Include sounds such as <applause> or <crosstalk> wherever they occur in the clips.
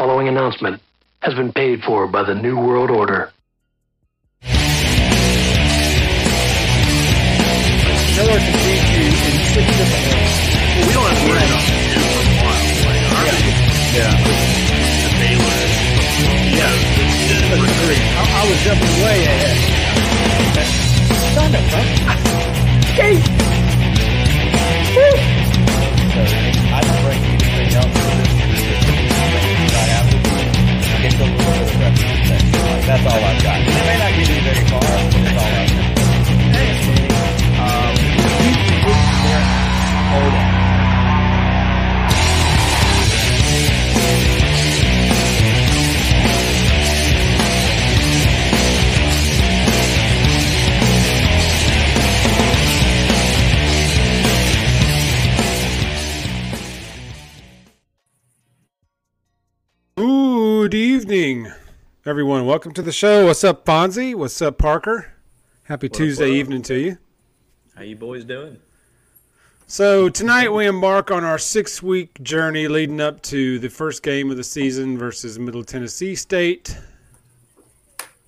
following announcement has been paid for by the New World Order. Miller can beat you in six different ways. Well, we don't have to worry about the for a while. Like, our biggest Yeah. the Baylor yeah, the, the, That's. I, I was jumping way ahead. Stand up, bro. That's all I've got. It may not get you very far, everyone. Welcome to the show. What's up, Fonzie? What's up, Parker? Happy Tuesday what up? evening to you. How you boys doing? So, tonight we embark on our six week journey leading up to the first game of the season versus Middle Tennessee State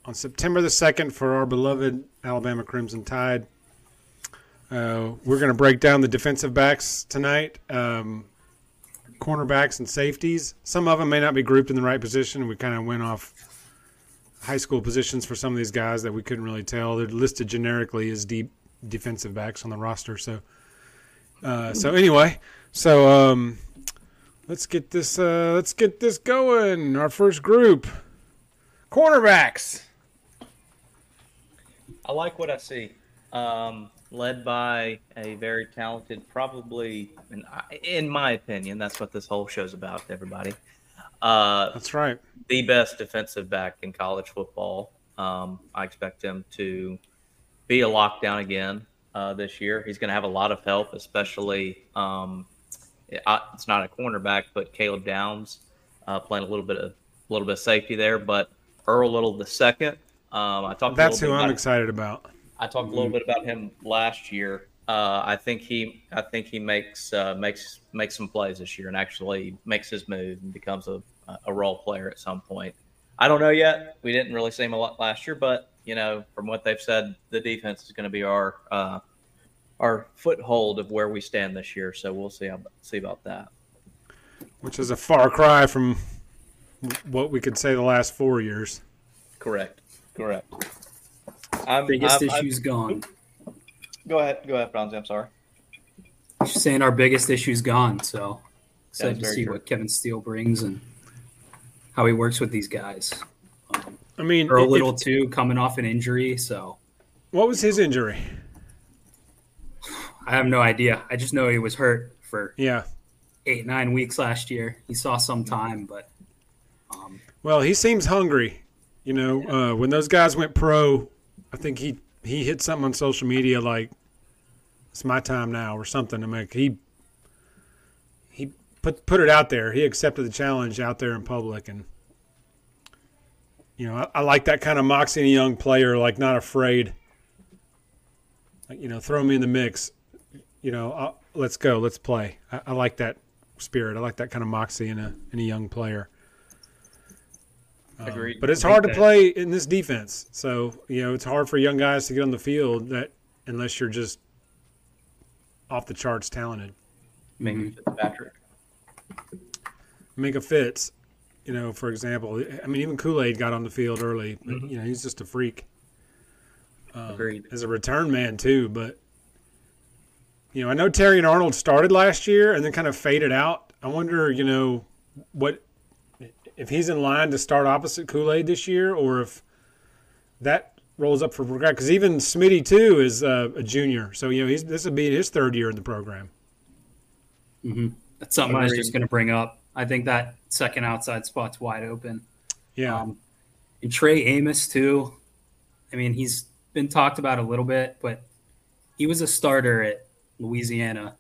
on September the 2nd for our beloved Alabama Crimson Tide. Uh, we're going to break down the defensive backs tonight, um, cornerbacks and safeties. Some of them may not be grouped in the right position. We kind of went off high school positions for some of these guys that we couldn't really tell. They're listed generically as deep defensive backs on the roster. So, uh, so anyway, so um, let's get this uh, let's get this going. Our first group, cornerbacks. I like what I see. Um, led by a very talented, probably, in, in my opinion, that's what this whole show's about. Everybody, uh, That's right. the best defensive back in college football. Um, I expect him to be a lockdown again uh, this year. He's going to have a lot of help, especially um, it's not a cornerback, but Caleb Downs uh, playing a little bit of a little bit of safety there. But Earl Little the second. Um, I talked. a That's little who bit I'm about- excited about. I talked a little bit about him last year. Uh, I think he, I think he makes uh, makes makes some plays this year and actually makes his move and becomes a a role player at some point. I don't know yet. We didn't really see him a lot last year, but you know, from what they've said, the defense is going to be our uh, our foothold of where we stand this year. So we'll see how, see about that. which is a far cry from what we could say the last four years. Correct. Correct. I'm, Biggest I'm- I'm- issue's gone. Go ahead. Go ahead, Bronzy. I'm sorry. Just saying our biggest issue's gone. So excited to see true. what Kevin Steele brings and how he works with these guys. Um, I mean, Earl if- Little too, coming off an injury, so what was his injury? I have no idea. I just know he was hurt for Yeah. eight nine weeks last year. He saw some time, but um, Well, he seems hungry. You know, uh, when those guys went pro, I think he he hit something on social media like "It's my time now" or something. I mean, he he put put it out there. He accepted the challenge out there in public, and you know, I, I like that kind of moxie in a young player, like not afraid. You know, throw me in the mix. You know, i let's go, let's play. I, I like that spirit. I like that kind of moxie in a in a young player. Um, Agreed. But it's hard to play in this defense. So, you know, it's hard for young guys to get on the field that unless you're just off the charts talented. maybe Patrick. Minkah Fitz, you know, for example, I mean, even Kool Aid got on the field early, but, you know, he's just a freak. Um, Agreed. As a return man, too. But, you know, I know Terrion Arnold started last year and then kind of faded out. I wonder, you know, what if he's in line to start opposite Kool Aid this year or if that rolls up for regret. Because even Smitty, too, is uh, a junior. So, you know, he's this would be his third year in the program. that's something I was just going to bring up. I think that second outside spot's wide open. Yeah. Um, and Trey Amos too. I mean, he's been talked about a little bit, but he was a starter at Louisiana.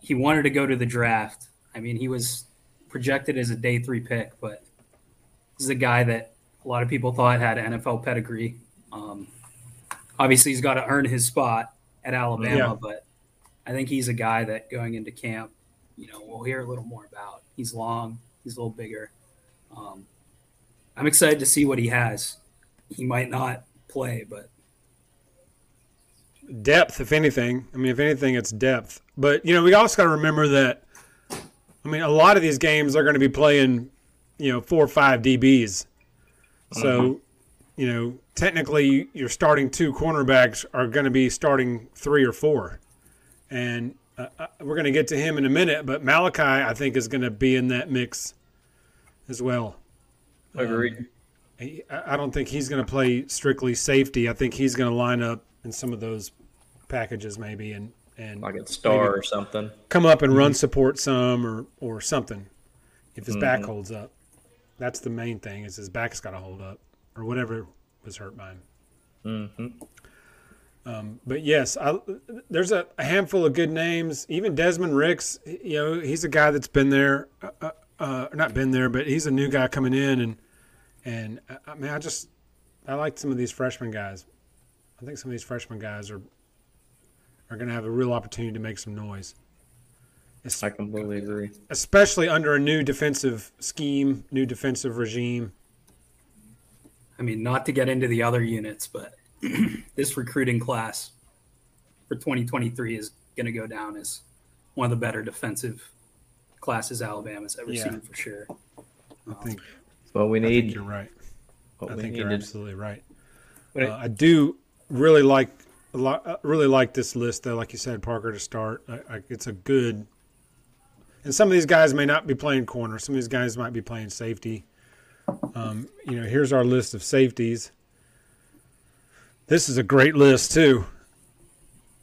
He wanted to go to the draft. I mean, he was projected as a day three pick, but this is a guy that a lot of people thought had NFL pedigree. Um, obviously, he's got to earn his spot at Alabama, Yeah. but I think he's a guy that going into camp, you know, we'll hear a little more about. He's long, he's a little bigger. Um, I'm excited to see what he has. He might not play, but depth, if anything. I mean, if anything, it's depth. But you know, we also got to remember that. I mean, a lot of these games are going to be playing, you know, four or five DBs. So, you know, technically, your starting two cornerbacks are going to be starting three or four, and uh, uh, we're going to get to him in a minute. But Malachi, I think, is going to be in that mix as well. Agreed. He- I I don't think he's going to play strictly safety. I think he's going to line up in some of those packages maybe and and like a star or something. come up and run support some or or something if his back Mhm. holds up. That's the main thing is his back's got to hold up or whatever was hurt by him. hmm Um, but yes, I, there's a, a handful of good names. Even Desmond Ricks, you know, he's a guy that's been there, uh, uh, uh, not been there, but he's a new guy coming in, and and uh, I mean, I just I like some of these freshman guys. I think some of these freshman guys are are going to have a real opportunity to make some noise, Es- I completely agree. especially under a new defensive scheme, new defensive regime. I mean, not to get into the other units, but <clears throat> this recruiting class for 2023 is going to go down as one of the better defensive classes Alabama's ever Yeah. seen for sure. I think, What we I think need. you're right. What I we think need you're to- absolutely right. Uh, I do really like a lot. uh, Really like this list, though. Like you said, Parker to start. I, I, it's a good. And some of these guys may not be playing corner. Some of these guys might be playing safety. Um, you know, here's our list of safeties. This is a great list too.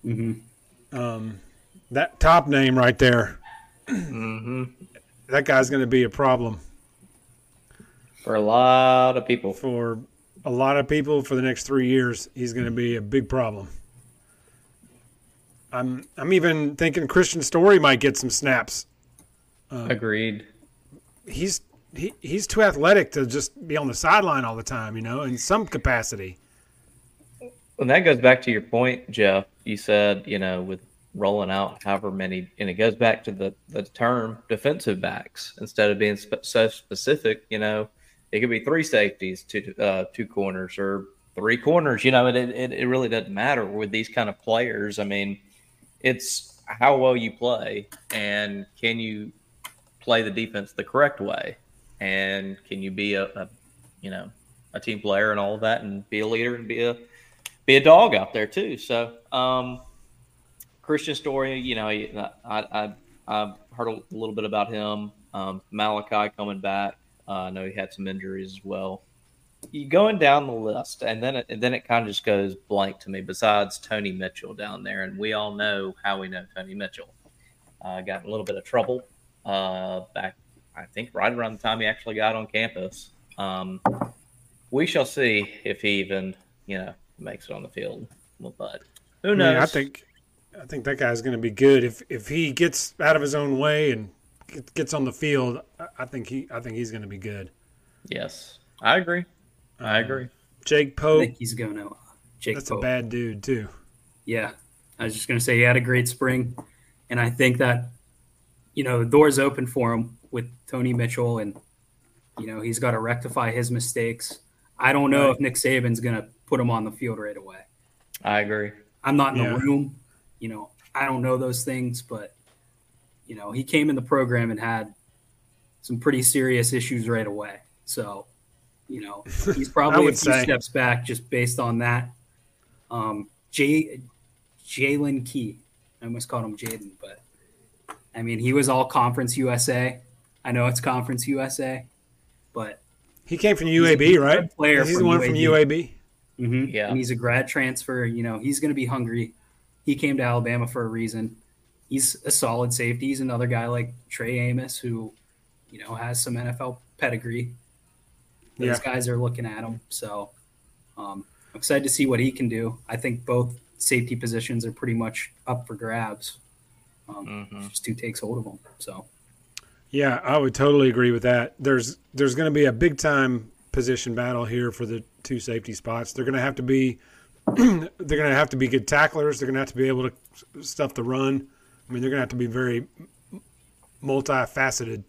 Mm-hmm. Um, that top name right there, Mhm. that guy's going to be a problem For a lot of people. for a lot of people for the next three years. He's going to be a big problem. I'm I'm even thinking Kristian Story might get some snaps. Agreed. He's he, he's too athletic to just be on the sideline all the time, you know, in some capacity. And that goes back to your point, Jeff. You said, you know, with rolling out however many, and it goes back to the, the term defensive backs instead of being spe- so specific. You know, it could be three safeties, two uh, two corners, or three corners. You know, it, it it really doesn't matter with these kind of players. I mean, it's how well you play, and can you play the defense the correct way, and can you be a, a you know a team player and all of that, and be a leader and be a be a dog out there too. So, um, Kristian Story, you know, I, I, I've heard a little bit about him. Um, Malachi coming back. Uh, I know he had some injuries as well. You going down the list, and then it, and then it kind of just goes blank to me. Besides Tony Mitchell down there, and we all know how we know Tony Mitchell. Uh, got in a little bit of trouble uh, back, I think, right around the time he actually got on campus. Um, we shall see if he even, you know, makes it on the field. But who I knows? mean, I think I think that guy's going to be good if if he gets out of his own way and gets on the field. I- I think he I think he's going to be good. Yes, I agree. I uh, agree. Jake I Pope, think he's going to Jake that's Pope. a bad dude too. Yeah, I was just going to say he had a great spring, and I think that you know the doors open for him with Tony Mitchell, and you know he's got to rectify his mistakes. I don't know Right. if Nick Saban's going to put him on the field right away. I agree. I'm not in Yeah. the room, you know. I don't know those things, but you know he came in the program and had some pretty serious issues right away. So, you know, <laughs> he's probably a few say. steps back just based on that. Um, Jay, Jaylen Key, I almost called him Jaden, but I mean he was all Conference USA. I know it's Conference USA, but He came from He's a UAB, right? player He's from the one from UAB. UAB. Mhm. Yeah. And he's a grad transfer. You know, he's going to be hungry. He came to Alabama for a reason. He's a solid safety. He's another guy like Trey Amos who, you know, has some NFL pedigree. Those Yeah. guys are looking at him. So um, I'm excited to see what he can do. I think both safety positions are pretty much up for grabs. Um, Mhm. Just who takes hold of them. So Yeah, I would totally agree with that. There's there's going to be a big time position battle here for the two safety spots. They're going to have to be <clears throat> they're going to have to be good tacklers. They're going to have to be able to stuff the run. I mean, they're going to have to be very multifaceted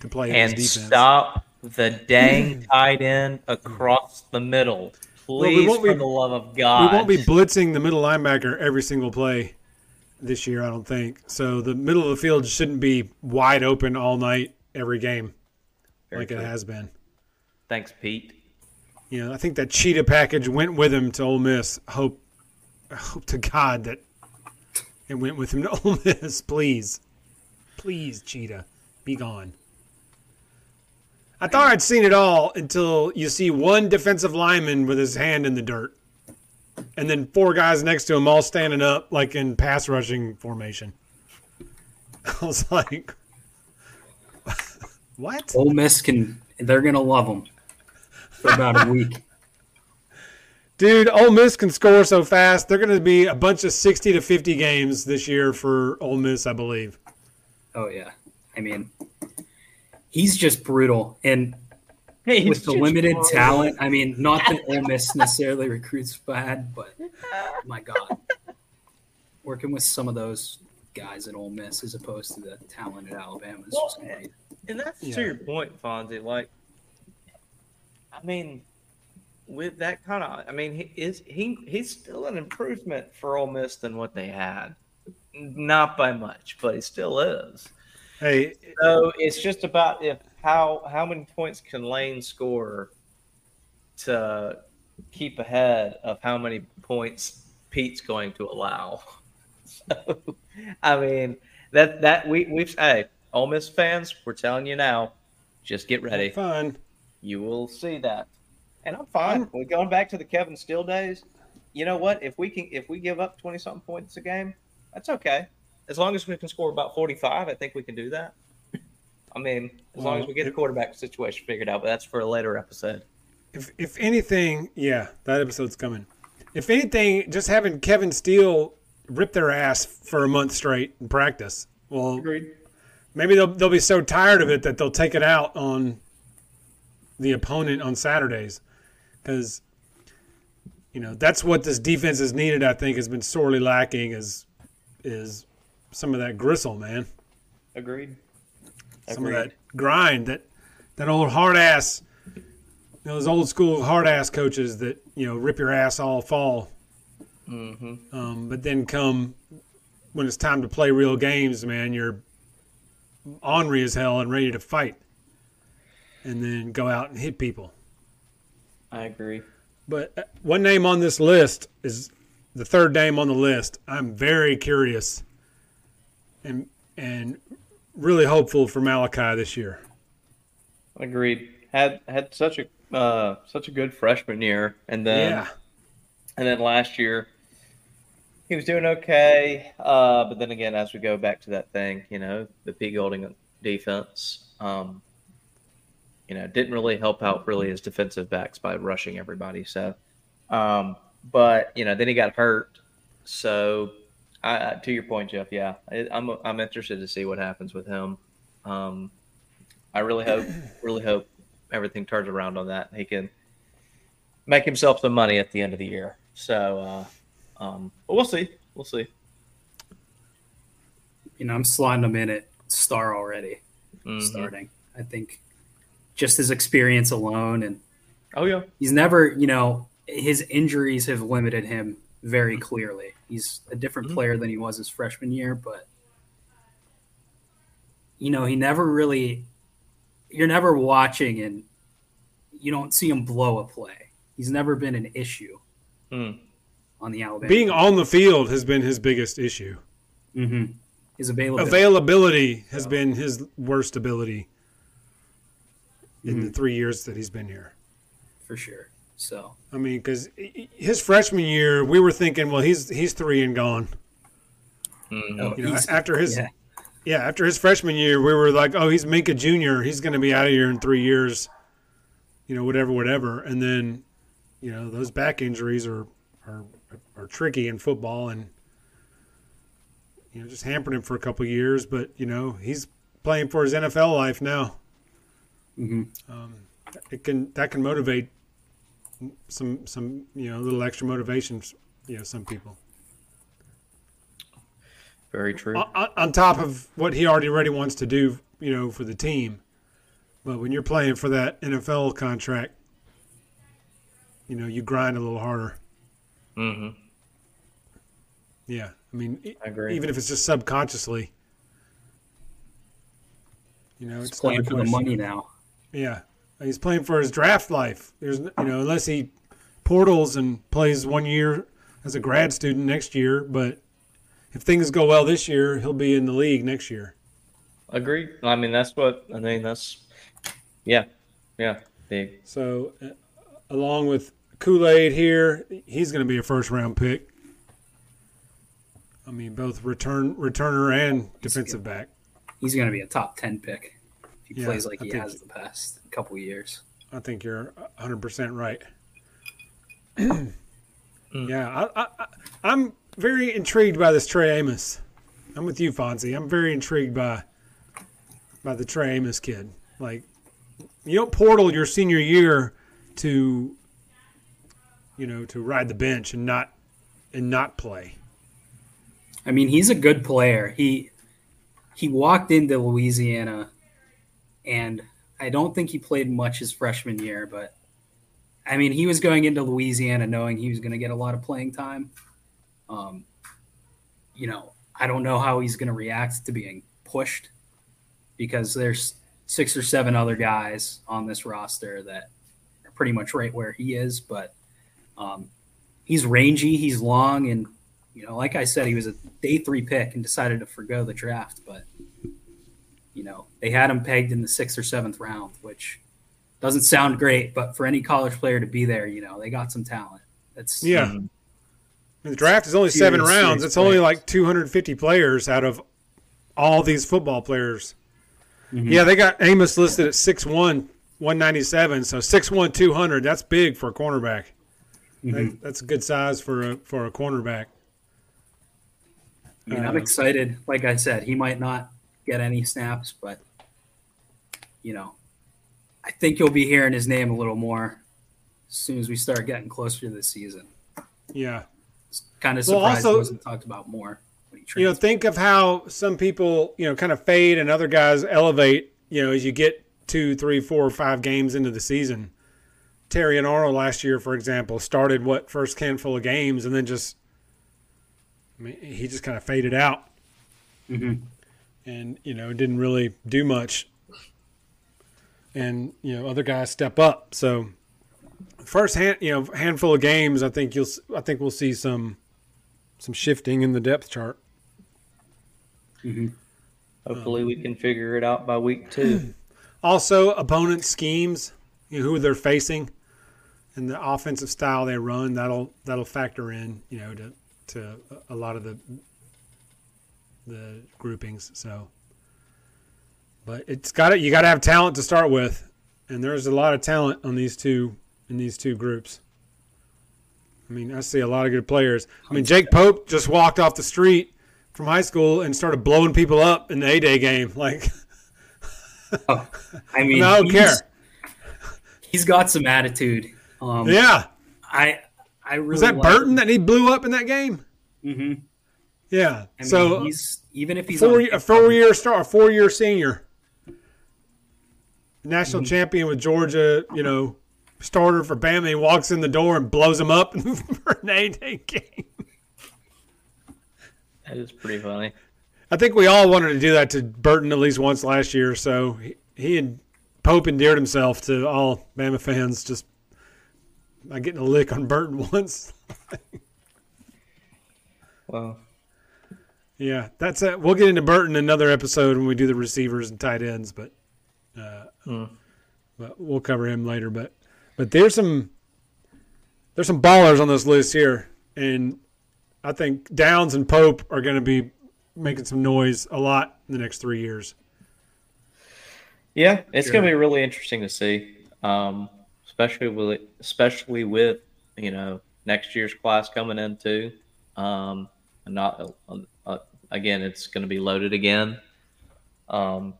to play And defense. stop the dang hmm. tight end across the middle. Well, Please, we won't for be- the love of God. We won't be blitzing the middle linebacker every single play this year, I don't think. So the middle of the field shouldn't be wide open all night, every game, Very like true. it has been. Thanks, Pete. You know, I think that cheetah package went with him to Ole Miss. Hope, hope to God that it went with him to <laughs> Ole Miss. Please, please, cheetah, be gone. I thought I'd seen it all until you see one defensive lineman with his hand in the dirt, and then four guys next to him all standing up like in pass rushing formation. <laughs> I was like, <laughs> "What?" Ole Miss can. They're gonna love him for about a week. <laughs> Dude, Ole Miss can score so fast. They're going to be a bunch of 60 to 50 games this year for Ole Miss, I believe. Oh yeah, I mean, he's just brutal, and He's with the limited brutal. talent, I mean, not that Ole Miss necessarily recruits bad, but <laughs> my God, working with some of those guys at Ole Miss as opposed to the talent at Alabama is just great. And that's Yeah. to your point, Fonzie. Like, I mean, with that kind of, I mean, he is he he's still an improvement for Ole Miss than what they had. Not by much, but he still is. Hey, So it's just about if how how many points can Lane score to keep ahead of how many points Pete's going to allow. <laughs> So, I mean that that we we've hey Ole Miss fans, we're telling you now, just get ready. fun. You will see that, and I'm fine. We're going back to the Kevin Steele days. You know what? If we can, if we give up twenty something points a game, that's okay. As long as we can score about forty five, I think we can do that. I mean, as long as we get the quarterback situation figured out, but that's for a later episode. If, if anything, yeah, that episode's coming. If anything, just having Kevin Steele rip their ass for a month straight in practice. Well, maybe they'll, they'll be so tired of it that they'll take it out on the opponent on Saturdays. Because, you know, that's what this defense has needed, I think, has been sorely lacking is is some of that gristle, man. Agreed. some of that grind that that old hard ass you know, those old school hard ass coaches that you know rip your ass all fall mm-hmm. um, but then come when it's time to play real games man you're ornery as hell and ready to fight and then go out and hit people I agree. but uh, one name on this list is the third name on the list i'm very curious and and really hopeful for malachi this year Agreed. Had had such a uh, such a good freshman year, and then yeah and then last year he was doing okay. Uh, but then again, as we go back to that thing, you know, the Pete Golding defense, um, you know, didn't really help out really his defensive backs by rushing everybody. So, um, but you know, then he got hurt. So, I, to your point, Jeff, yeah, I, I'm I'm interested to see what happens with him. Um, I really hope, <clears throat> really hope everything turns around on that. He can make himself some money at the end of the year. So, uh, um, but we'll see. We'll see. You know, I'm slotting him in at star already, Mhm. starting. I think just his experience alone, and Oh yeah. he's never, you know, his injuries have limited him very clearly. He's a different Mhm. player than he was his freshman year, but you know, he never really. You're never watching, and you don't see him blow a play. He's never been an issue Mm. on the Alabama. being on the field has been his biggest issue hmm his availability. availability has been his worst ability in the Mhm. three years that he's been here. for sure. So I mean, because his freshman year, we were thinking, well, he's he's three and gone. Mhm. oh, You know, after his yeah. yeah, after his freshman year, we were like, oh, he's Minkah Junior. He's going to be out of here in three years. You know, whatever, whatever. And then, you know, those back injuries are are are tricky in football, and you know, just hampered him for a couple of years. But you know, he's playing for his NFL life now. Mhm. Um, it can that can motivate some some you know little extra motivation. You know, some people Very true. on, on top of what he already already wants to do. You know, for the team. But when you're playing for that NFL contract, you know, you grind a little harder. Mm-hmm. Yeah. I mean, I agree. even if it's just subconsciously. You know, He's it's playing for the money now. Yeah, he's playing for his draft life. There's, you know, unless he portals and plays one year as a grad student next year. But if things go well this year, he'll be in the league next year. Agreed. I mean, that's what I mean. That's yeah, yeah, big. So, uh, along with Kool Aid here, he's going to be a first round pick. I mean, both return returner and defensive back. He's going to be a top 10 pick if he Yeah, plays like I he think- has the past couple years. I think you're 100% right. <clears throat> Hmm. yeah, I, I, I, I'm very intrigued by this Trey Amos. I'm with you, Fonzie. I'm very intrigued by by the Trey Amos kid. Like, you don't portal your senior year to, you know, to ride the bench and not and not play. I mean, he's a good player. He he walked into Louisiana, and I don't think he played much his freshman year. But I mean, he was going into Louisiana knowing he was going to get a lot of playing time. Um, you know, I don't know how he's going to react to being pushed because there's six or seven other guys on this roster that are pretty much right where he is. But um, he's rangy, he's long, and you know, like I said, he was a day three pick and decided to forego the draft, but they had him pegged in the sixth or seventh round, which doesn't sound great, but for any college player to be there, you know, they got some talent. That's Yeah. Mhm. The draft is only seven rounds. serious It's only like 250 players out of all these football players. Mhm. Yeah, they got Amos listed at 6'1", 197. So 6'1", 200. That's big for a cornerback. Mhm. That- that's a good size for a for a cornerback. I mean, I'm Uh, excited. Like I said, he might not get any snaps, but you know, I think you'll be hearing his name a little more as soon as we start getting closer to the season. Yeah. it's Kind of surprised Well, also- wasn't talked about more You know, think of how some people, you know, kind of fade and other guys elevate, you know, as you get two, three, four, five games into the season. Terrion Arnold last year, for example, started what first handful of games and then just, I mean, he just kind of faded out Mhm. and, you know, didn't really do much. And, you know, other guys step up. So, first hand, you know, handful of games, I think you'll, I think we'll see some, some shifting in the depth chart. Mhm. Hopefully, we can figure it out by week two. <clears throat> Also, opponent schemes, you know, who they're facing, and the offensive style they run. That'll that'll factor in, you know, to to a lot of the the groupings. So, but it's got to you got to have talent to start with, and there's a lot of talent on these two in these two groups. I mean, I see a lot of good players. I mean, Jake Pope just walked off the street from high school and started blowing people up in the A Day game. <laughs> Like, Oh, I mean, <laughs> I don't he's- care. He's got some attitude. Um, Yeah. I I really Was that Burton that he blew up in that game? Mm-hmm. Yeah. I mean, so he's even if he's four, on- a four year star, a four year senior, national Mm-hmm. champion with Georgia. You know, starter for Bama. He walks in the door and blows him up <laughs> for an A Day game. That is pretty funny. I think we all wanted to do that to Burton at least once last year. So he, he and Pope endeared himself to all Bama fans just by getting a lick on Burton <laughs> once. Well, Yeah, that's it. We'll get into Burton in another episode when we do the receivers and tight ends, but uh, but we'll cover him later. But but there's some there's some ballers on this list here, and I think Downs and Pope are going to be making some noise a lot in the next three years. yeah, it's Sure. going to be really interesting to see, um, especially with especially with you know next year's class coming in too. Um, and not uh, uh, again, it's going to be loaded again. Um,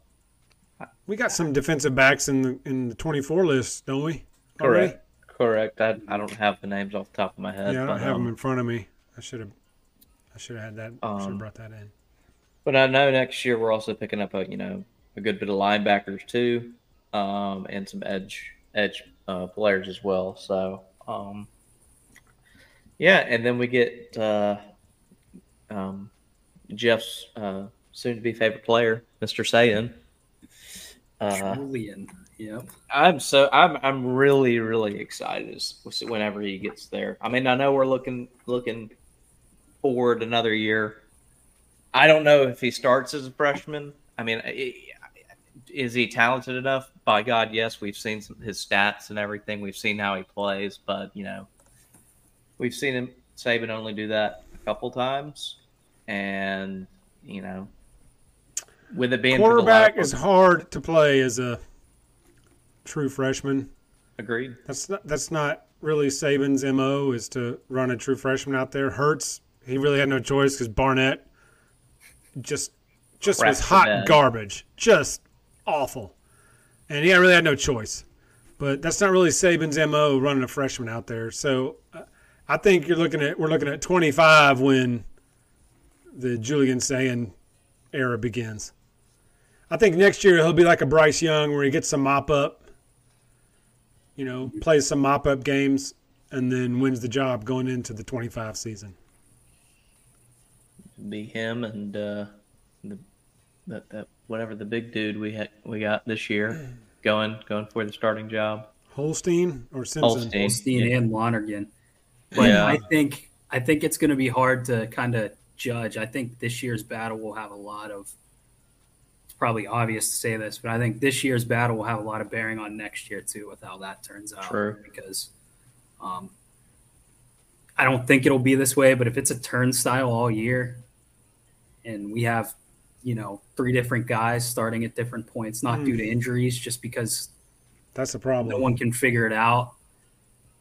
We got some defensive backs in the in the 24 list, don't we? Already? correct, correct. I, I don't have the names off the top of my head. Yeah, I don't but, have um, them in front of me. I should have. I should have had that. I should have Um, brought that in. But I know next year we're also picking up a you know a good bit of linebackers too. um, and some edge edge uh, players as well. So um, yeah, and then we get uh, um, Jeff's uh, soon to be favorite player, Mr. Sayin. Uh, Julian. Yep. I'm so I'm I'm really really excited whenever he gets there. I mean, I know we're looking looking forward another year. I don't know if he starts as a freshman. I mean, is he talented enough? By God, yes. We've seen some, his stats and everything. We've seen how he plays, but you know, we've seen him Saban only do that a couple times, and you know, with it being quarterback is hard to play as a true freshman. Agreed. That's not that's not really Saban's mo is to run a true freshman out there. Hurts he really had no choice because Barnett just just was hot garbage, just awful, and he really had no choice. But that's not really Saban's mo running a freshman out there. So uh, I think you're looking at we're looking at 25 when the Julian Sayin era begins. I think next year he'll be like a Bryce Young where he gets some mop up you know, plays some mop up games, and then wins the job going into the 25 season. Be him and uh, the that, that whatever the big dude we had we got this year <clears throat> going going for the starting job. Holstein or Simpson? Holstein, Holstein yeah. and Lonergan. But yeah. I think I think it's going to be hard to kind of judge. I think this year's battle will have a lot of probably obvious to say this, but I think this year's battle will have a lot of bearing on next year too, with how that turns out. True. Because um, I don't think it'll be this way, but if it's a turnstile all year, and we have, you know, three different guys starting at different points, not mm. due to hmm. injuries, just because that's a problem. No one can figure it out.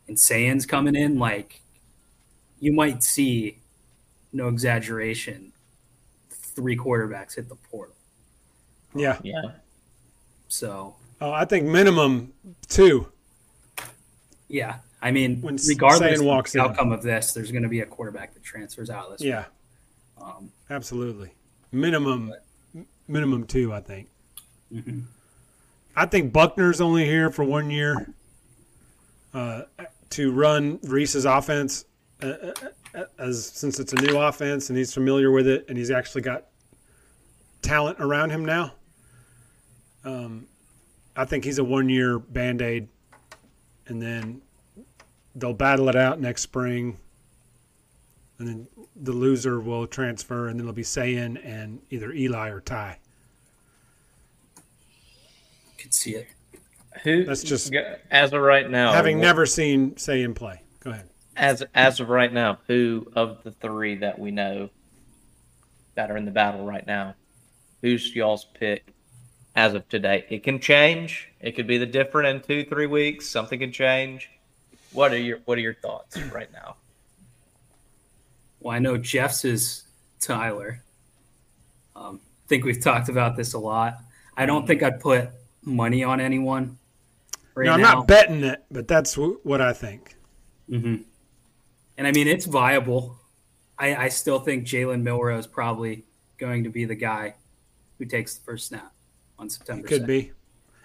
And Sayin's coming in, like you might see, no exaggeration, three quarterbacks hit the portal. Yeah. Yeah. So. Oh, I think minimum two. Yeah, I mean, when regardless of the outcome of this, there's going to be a quarterback that transfers out. This yeah. Um, Absolutely. Minimum, but, minimum two, I think. Mm-hmm. I think Buchner's only here for one year uh, to run Rees's offense, uh, uh, uh, as since it's a new offense and he's familiar with it and he's actually got talent around him now. Um, I think he's a one year band aid, and then they'll battle it out next spring, and then the loser will transfer, and then it'll be Sayin and either Eli or Ty. Could see it. Who? That's just as of right now. Having what, never seen Sayin play. Go ahead. As as of right now, who of the three that we know that are in the battle right now, who's y'all's pick as of today. It can change. It could be the different in two, three weeks. Something can change. What are your What are your thoughts <clears throat> right now? Well, I know Jeff's is Tyler. Um, I think we've talked about this a lot. I don't think I'd put money on anyone. Right no, I'm now. not betting it, but that's w- what I think. Mm-hmm. And I mean, it's viable. I, I still think Jalen Milroe is probably going to be the guy who takes the first snap on September. It could 2nd. be.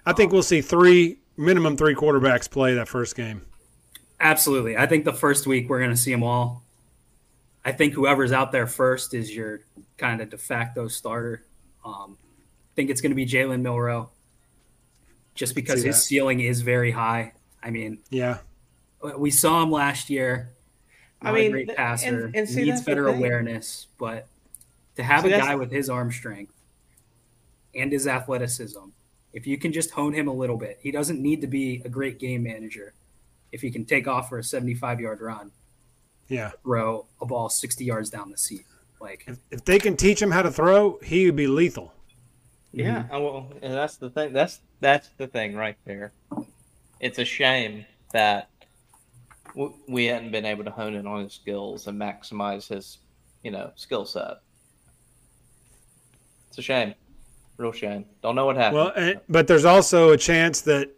I think we'll see three minimum three quarterbacks play that first game. Absolutely. I think the first week we're going to see them all. I think whoever's out there first is your kind of de facto starter. Um, I think it's going to be Jalen Milroe, just because his ceiling is very high. I mean, yeah, we saw him last year. I mean, a great passer and, and see, needs better awareness, but to have see, a guy with his arm strength and his athleticism. If you can just hone him a little bit, he doesn't need to be a great game manager. If he can take off for a 75 yard run, yeah, throw a ball 60 yards down the seat. Like if, if they can teach him how to throw, he would be lethal. Yeah, mm-hmm. well, that's the thing. That's that's the thing right there. It's a shame that we hadn't been able to hone in on his skills and maximize his, you know, skill set. It's a shame. Real shame. Don't know what happened. Well, and, but there's also a chance that,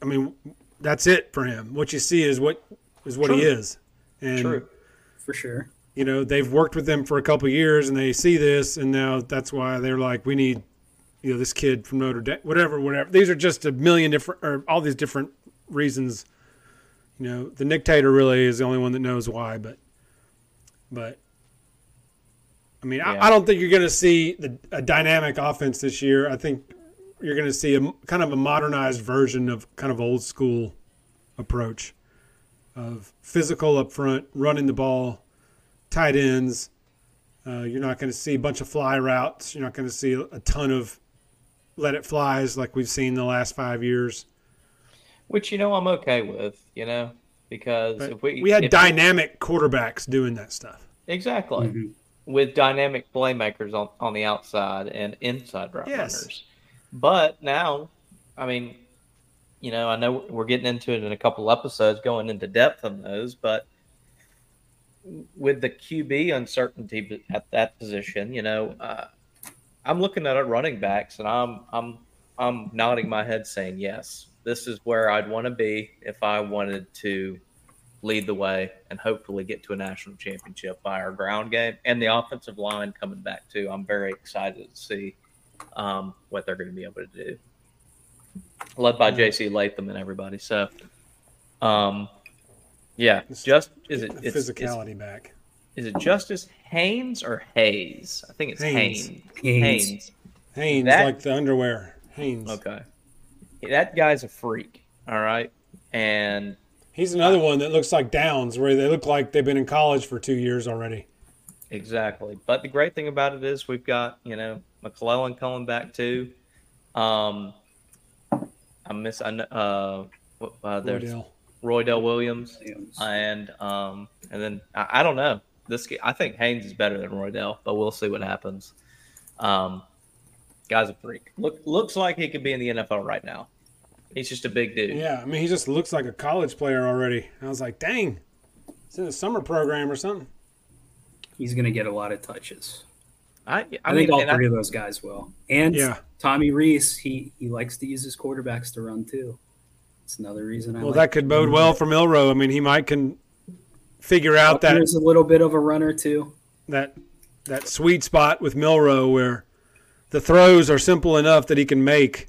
I mean, that's it for him. What you see is what is what True. he is. And, True, for sure. You know, they've worked with him for a couple years, and they see this, and now that's why they're like, we need, you know, this kid from Notre Dame, whatever, whatever. These are just a million different, or all these different reasons. You know, the Nick Tater really is the only one that knows why, but, but, I mean, Yeah. I, I don't think you're going to see the, a dynamic offense this year. I think you're going to see a kind of a modernized version of kind of old school approach of physical up front, running the ball, tight ends. Uh, you're not going to see a bunch of fly routes. You're not going to see a ton of let it flies like we've seen the last five years. Which you know I'm okay with, you know, because But if we we had if- dynamic quarterbacks doing that stuff. exactly Mhm. With dynamic playmakers on on the outside and inside route Yes. runners. But now, I mean, you know, I know we're getting into it in a couple episodes, going into depth on those, but with the QB uncertainty at that position, you know, uh, I'm looking at our running backs and I'm I'm I'm nodding my head saying yes. This is where I'd want to be if I wanted to lead the way and hopefully get to a national championship by our ground game and the offensive line coming back too. I'm very excited to see um, what they're going to be able to do. Led by JC Latham and everybody. So, um, yeah, just is it The it's, it's, physicality back. is it Justice Haynes or Hayes? I think it's Haynes. Haynes. Haynes. Haynes. Haynes, That- like the underwear. Haynes. Okay. That guy's a freak. All right. And He's another one that looks like Downs, where they look like they've been in college for two years already. exactly. But the great thing about it is we've got, you know, McClellan coming back too. Um, I miss, I kn- uh, what- uh, there's Roydell. Roydell Williams. Williams. And, um, and then I, I don't know. This, I think Haynes is better than Roydell, but we'll see what happens. Um, guy's a freak. Look, looks like he could be in the NFL right now. He's just a big dude. Yeah, I mean, he just looks like a college player already. I was like, dang, it's in the summer program or something. He's going to get a lot of touches. I, I, I, mean, think all and I- three of those guys will. And Yeah. Tommy Rees, he he likes to use his quarterbacks to run too. It's another reason I Well, like that could bode well for Milroe. I mean, he might can figure out that There's a little bit of a runner too. that that sweet spot with Milroe where the throws are simple enough that he can make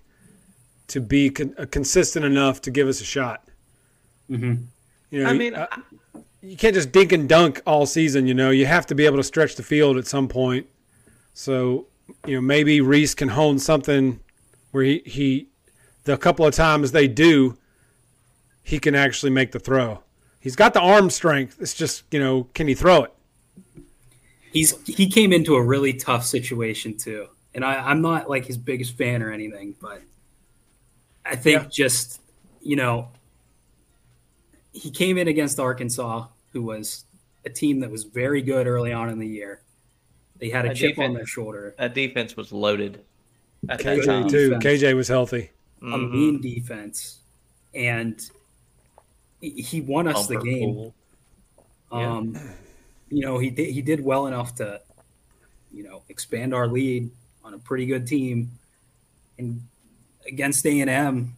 to be con- uh, consistent enough to give us a shot. Mm-hmm. You know, I mean, uh, you can't just dink and dunk all season. You know, you have to be able to stretch the field at some point. So, you know, maybe Rees can hone something where he, he the couple of times they do, he can actually make the throw. He's got the arm strength. It's just, you know, can he throw it? He's he came into a really tough situation too, and I, I'm not like his biggest fan or anything, but I think Yeah. just you know he came in against Arkansas, who was a team that was very good early on in the year. They had a A chip defense- on their shoulder, that defense was loaded at that KJ time. too. KJ was healthy. a Mhm. mean defense, and he- he won us the game. pool. Yeah. Um, you know, he did he did well enough to, you know, expand our lead on a pretty good team, and against A and M,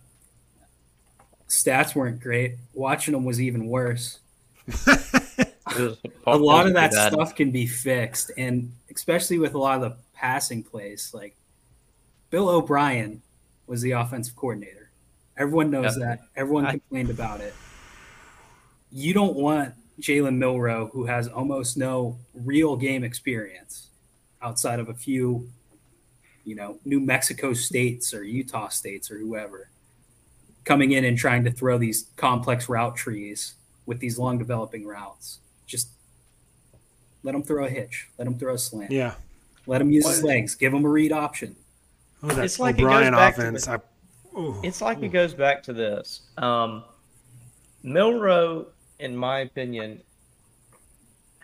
stats weren't great. Watching them was even worse. <laughs> A lot of that bad. stuff can be fixed, and especially with a lot of the passing plays, like Bill O'Brien was the offensive coordinator. Everyone knows Yeah. that. Everyone I- complained about it. You don't want Jalen Milroe, who has almost no real game experience outside of a few, you know, New Mexico states or Utah states or whoever, coming in and trying to throw these complex route trees with these long developing routes. Just let them throw a hitch. Let them throw a slant. Yeah. Let them use his legs. Give them a read option. Oh, that It's like it goes O'Brien back to offense. the- I, ooh. It's like it goes back to this. Um, Milroe, in my opinion,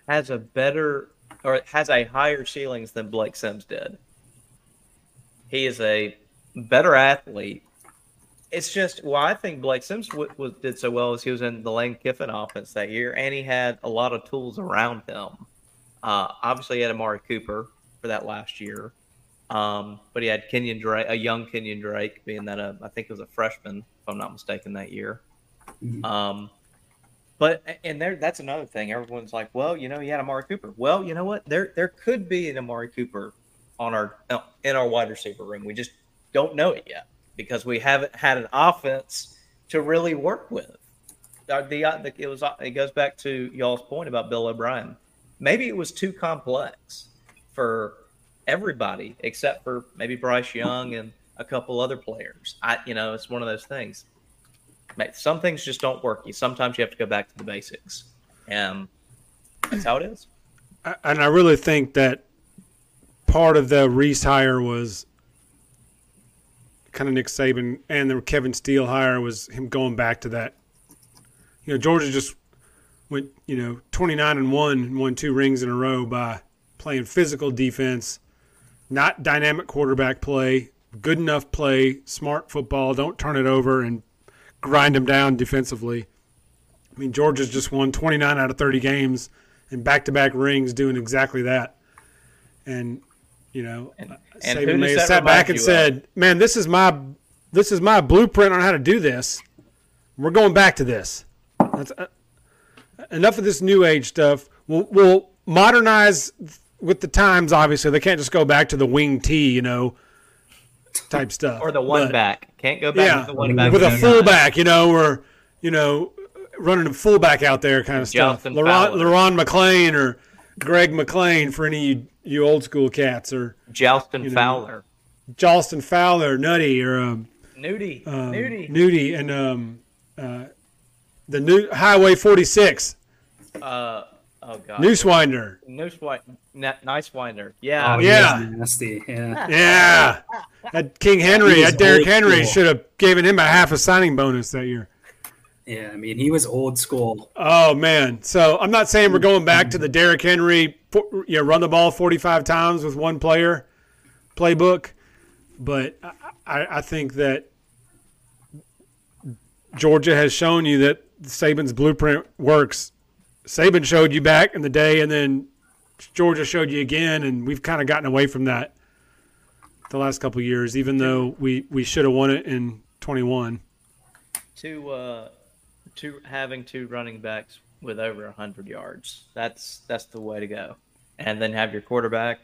has a better or has a higher ceilings than Blake Sims did. He is a better athlete. It's just why I think Blake Sims w- was, did so well is he was in the Lane Kiffin offense that year, and he had a lot of tools around him. Uh, obviously, he had Amari Cooper for that last year. Um, but he had Kenyon Drake, a young Kenyon Drake, being that a, I think it was a freshman, if I'm not mistaken, that year. Mhm. Um, but and there, that's another thing. Everyone's like, well, you know, he had Amari Cooper. Well, you know what? There, there could be an Amari Cooper on our in our wide receiver room. We just don't know it yet because we haven't had an offense to really work with. Uh, The, uh, the it was it goes back to y'all's point about Bill O'Brien. Maybe it was too complex for everybody except for maybe Bryce Young and a couple other players. I you know it's one of those things. Some things just don't work. You sometimes you have to go back to the basics, and that's how it is. And I really think that part of the Rees hire was kind of Nick Saban, and the Kevin Steele hire was him going back to that. You know, Georgia just went, you know, twenty nine and one, and won two rings in a row by playing physical defense, not dynamic quarterback play, good enough play, smart football. Don't turn it over and grind them down defensively. I mean, Georgia's just won 29 out of 30 games and back-to-back rings doing exactly that. And you know, And- and Saban may have sat back and you of? said, "Man, this is my this is my blueprint on how to do this. We're going back to this. That's, uh, enough of this new age stuff. We'll, we'll modernize with the times. Obviously, they can't just go back to the wing T, you know, type stuff Or the one But- back can't go back yeah, to the one back with a every time. fullback, you know, or you know, running a fullback out there, kind of stuff. Justin Laurent, Fowler. Le'Ron McClain or Greg McLean for any of you, you old school cats, or Joustin know, Fowler, Jalston Fowler, Nutty, or um, Nudie, um, Nudie. Nudie, and um, uh, the new Highway 46, Uh, oh god, Newswinder. Nice Wi- N- nice winder. Yeah, Oh, yeah. nasty. Yeah. Yeah, that King Henry, that Derrick Henry school. should have given him a half a signing bonus that year. Yeah, I mean, he was old school. Oh man! So I'm not saying we're going back to the Derrick Henry, for- you know, run the ball 45 times with one player playbook, but I, I, I think that Georgia has shown you that Saban's blueprint works. Saban showed you back in the day, and then Georgia showed you again, and we've kind of gotten away from that the last couple of years, even though we, we should have won it in 21. two uh, two having two running backs with over hundred yards. That's that's the way to go. And then have your quarterback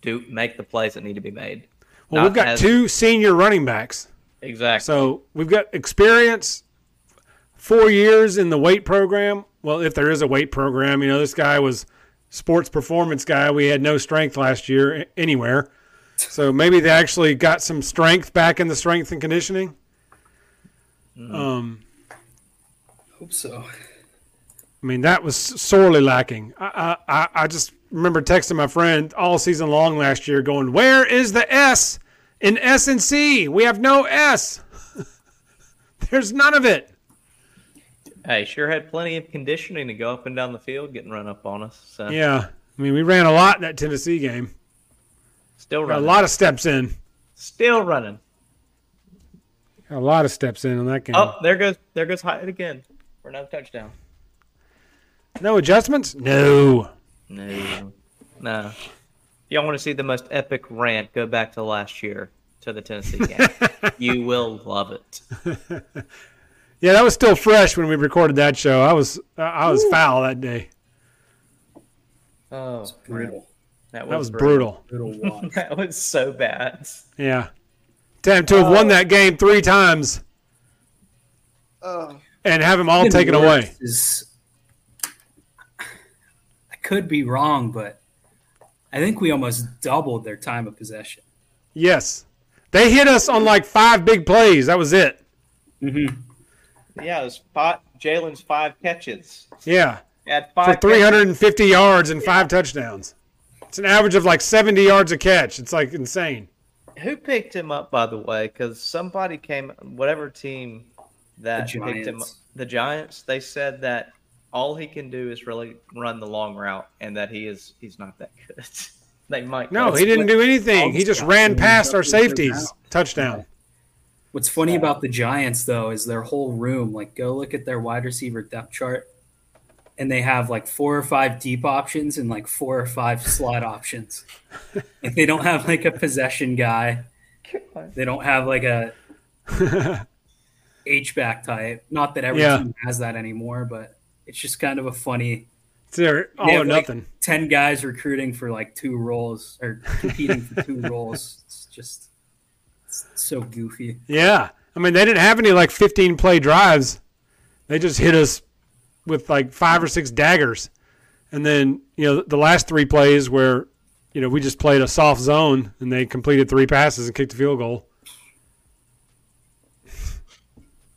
do make the plays that need to be made. Well, Not we've got as- two senior running backs. Exactly. So we've got experience, four years in the weight program. Well, if there is a weight program, you know, this guy was sports performance guy. We had no strength last year anywhere. So maybe they actually got some strength back in the strength and conditioning. Um, Hope so. I mean, that was sorely lacking. I, I, I- I just remember texting my friend all season long last year going, Where is the S in S and C? We have no S. <laughs> There's none of it. hey, sure had plenty of conditioning to go up and down the field, getting run up on us. So Yeah. I mean, we ran a lot in that Tennessee game. still Got a lot of steps in. Still running. Got a lot of steps in on that game. Oh, there goes there goes Hyatt again for another touchdown. No adjustments? No. No, no. If y'all want to see the most epic rant, go back to last year to the Tennessee game. <laughs> you will love it. <laughs> Yeah, that was still fresh when we recorded that show. I was I was foul that day. Oh, Brutal. that was, That was brutal. Brutal. <laughs> That was so bad. Yeah. Damn, to have won oh. that game three times Oh, and have them all taken away. Is, I could be wrong, but I think we almost doubled their time of possession. Yes. They hit us on like five big plays. That was it. Mm-hmm. Yeah, it was five, Jalen's five catches. Yeah. He had For five 350 yards and five touchdowns. It's an average of like 70 yards a catch. It's like insane. Who picked him up, by the way? Because somebody came, whatever team that The picked him Giants. the Giants. They said that all he can do is really run the long route, and that he is he's not that good. <laughs> they might. No, he didn't do anything. He just ran past our That's what they're safeties. Touchdown. What's funny about the Giants though is their whole room. Like, go look at their wide receiver depth chart, and they have like four or five deep options and like four or five slot options. Like, they don't have like a possession guy. <laughs> They don't have like a <laughs> H back type. Not that every Yeah. team has that anymore, but it's just kind of a funny It's there, all or oh, have, like, nothing. ten guys recruiting for like two roles or competing for two <laughs> roles. It's just So goofy. Yeah. I mean, they didn't have any like 15 play drives. They just hit us with like five or six daggers. And then, you know, the last three plays where, you know, we just played a soft zone and they completed three passes and kicked a field goal.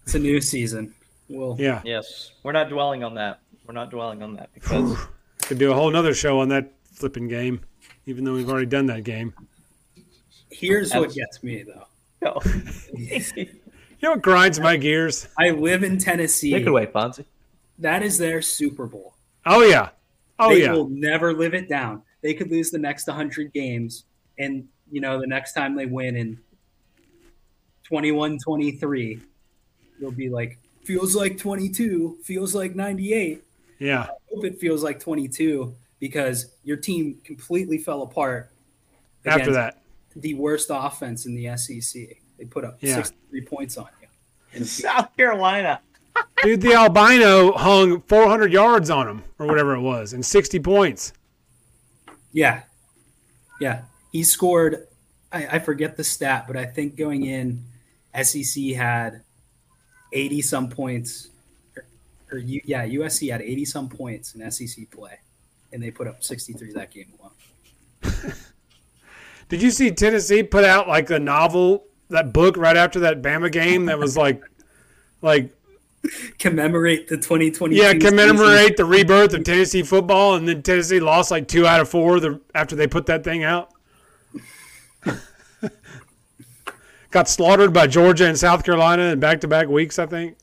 It's a new season. Well, Yeah. Yes, we're not dwelling on that. We're not dwelling on that because Could do a whole nother show on that flipping game, even though we've already done that game. here's what gets me though. no. <laughs> <laughs> You know what grinds my gears? I live in Tennessee. Take it away, Fonzie. That is their Super Bowl. Oh, yeah. Oh, they yeah. They will never live it down. They could lose the next 100 games, and you know the next time they win in 21-23, they'll be like, feels like 22, feels like 98. Yeah. I hope it feels like 22 because your team completely fell apart After that. the worst offense in the SEC. They put up Yeah. 63 points on you. In South Carolina. <laughs> Dude, the albino hung 400 yards on him or whatever it was and 60 points. Yeah. Yeah. He scored, I, I forget the stat, but I think going in, SEC had 80 some points. Or, or yeah, USC had 80 some points in SEC play, and they put up 63 that game alone. <laughs> Did you see Tennessee put out like a novel, that book right after that Bama game that was like, <laughs> like Commemorate the 2020 yeah, season. commemorate the rebirth of Tennessee football, and then Tennessee lost like two out of four the, after they put that thing out. Got slaughtered by Georgia and South Carolina in back-to-back weeks, I think.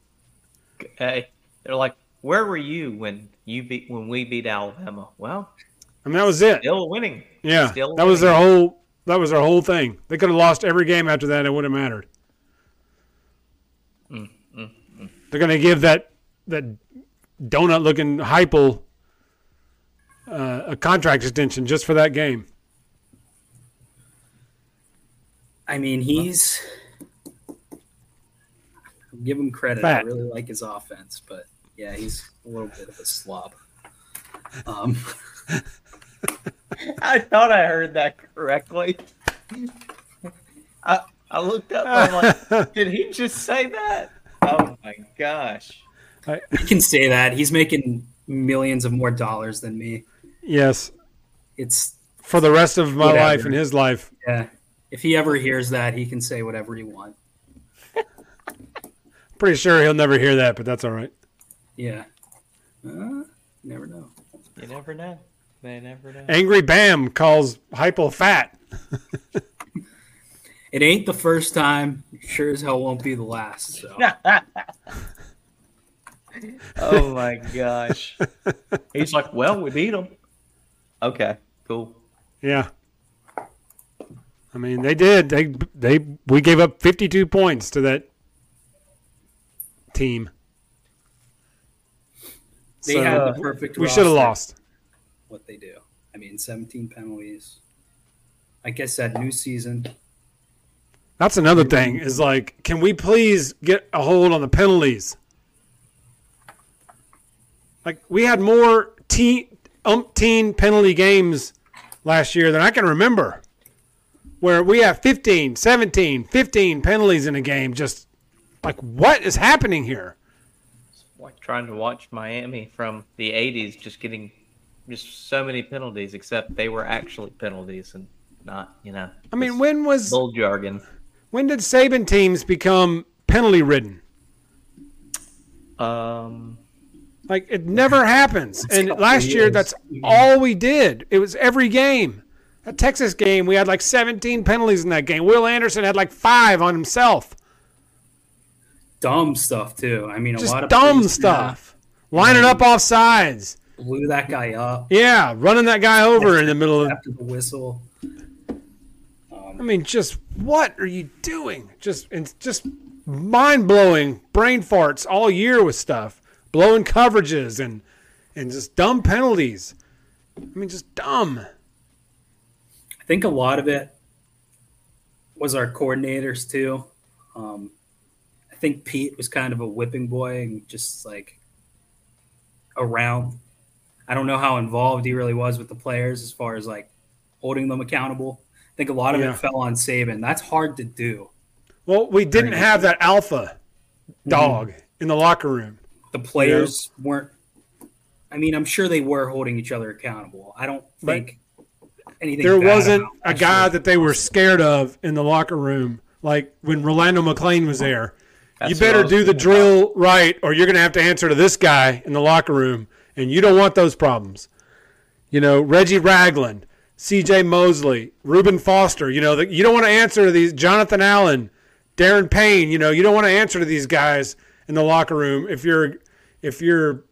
Hey, they're like, where were you when you beat when we beat Alabama? Well, I mean, that was it. still winning. Yeah, Still that was their whole. That was their whole thing. They could have lost every game after that; it wouldn't have mattered. Mm, They're going to give that that donut-looking Heupel uh, a contract extension just for that game. I mean, he's. I'll give him credit. Fat. I really like his offense, but yeah, he's a little bit of a slob. Um, <laughs> I thought I heard that correctly. I I looked up. I'm like, <laughs> did he just say that? Oh my gosh! we can say that he's making millions of more dollars than me. Yes, It's for the rest of my Whatever. life and his life. yeah. If he ever hears that, he can say whatever he wants. <laughs> Pretty sure he'll never hear that, but that's all right. Yeah. Uh, never know. You never know. They never know. Angry Bam calls Heupel fat. It ain't the first time. Sure as hell won't be the last. So <laughs> <laughs> oh my gosh! He's like, well, we beat him. Okay, cool. Yeah. I mean, they did. They they we gave up 52 points to that team. they So, had the perfect. we should have lost. What they do. I mean, 17 penalties. I guess that new season. That's another thing. Is like, can we please get a hold on the penalties? Like we had more teen, umpteen penalty games last year than I can remember. Where we have 15, 17, 15 penalties in a game. Just like, what is happening here? It's Like trying to watch Miami from the '80s, just getting just so many penalties, except they were actually penalties and not, you know. I mean, when was old jargon? when did Saban teams become penalty ridden? Um, Like it never happens. And couple last year, that's all we did. It was every game. That Texas game, we had like 17 penalties in that game. Will Anderson had like five on himself. Dumb stuff too. I mean, a lot of dumb plays, stuff. Lining up off sides. yeah, blew that guy up Yeah, running that guy over in the middle of. after the whistle. Um, I mean, just what are you doing? Just and just mind blowing brain farts all year with stuff, blowing coverages and and just dumb penalties. I mean, just dumb. I think a lot of it was our coordinators too. Um, I think Pete was kind of a whipping boy and just like around. I don't know how involved he really was with the players as far as like holding them accountable. I think a lot of Yeah. it fell on Saban. That's hard to do. Well, we didn't have that alpha dog in the locker room. The players weren't. I mean, I'm sure they were holding each other accountable. I don't think anything. There bad wasn't about a last guy year. that they were scared of in the locker room, like when Rolando McClain was there. That's you better do the thinking about. drill right, or you're going to have to answer to this guy in the locker room, and you don't want those problems. You know, Reggie Ragland, C.J. Mosley, Reuben Foster. You know, that you don't want to answer to these. Jonathan Allen, Da'Ron Payne. You know, you don't want to answer to these guys in the locker room if you're if you're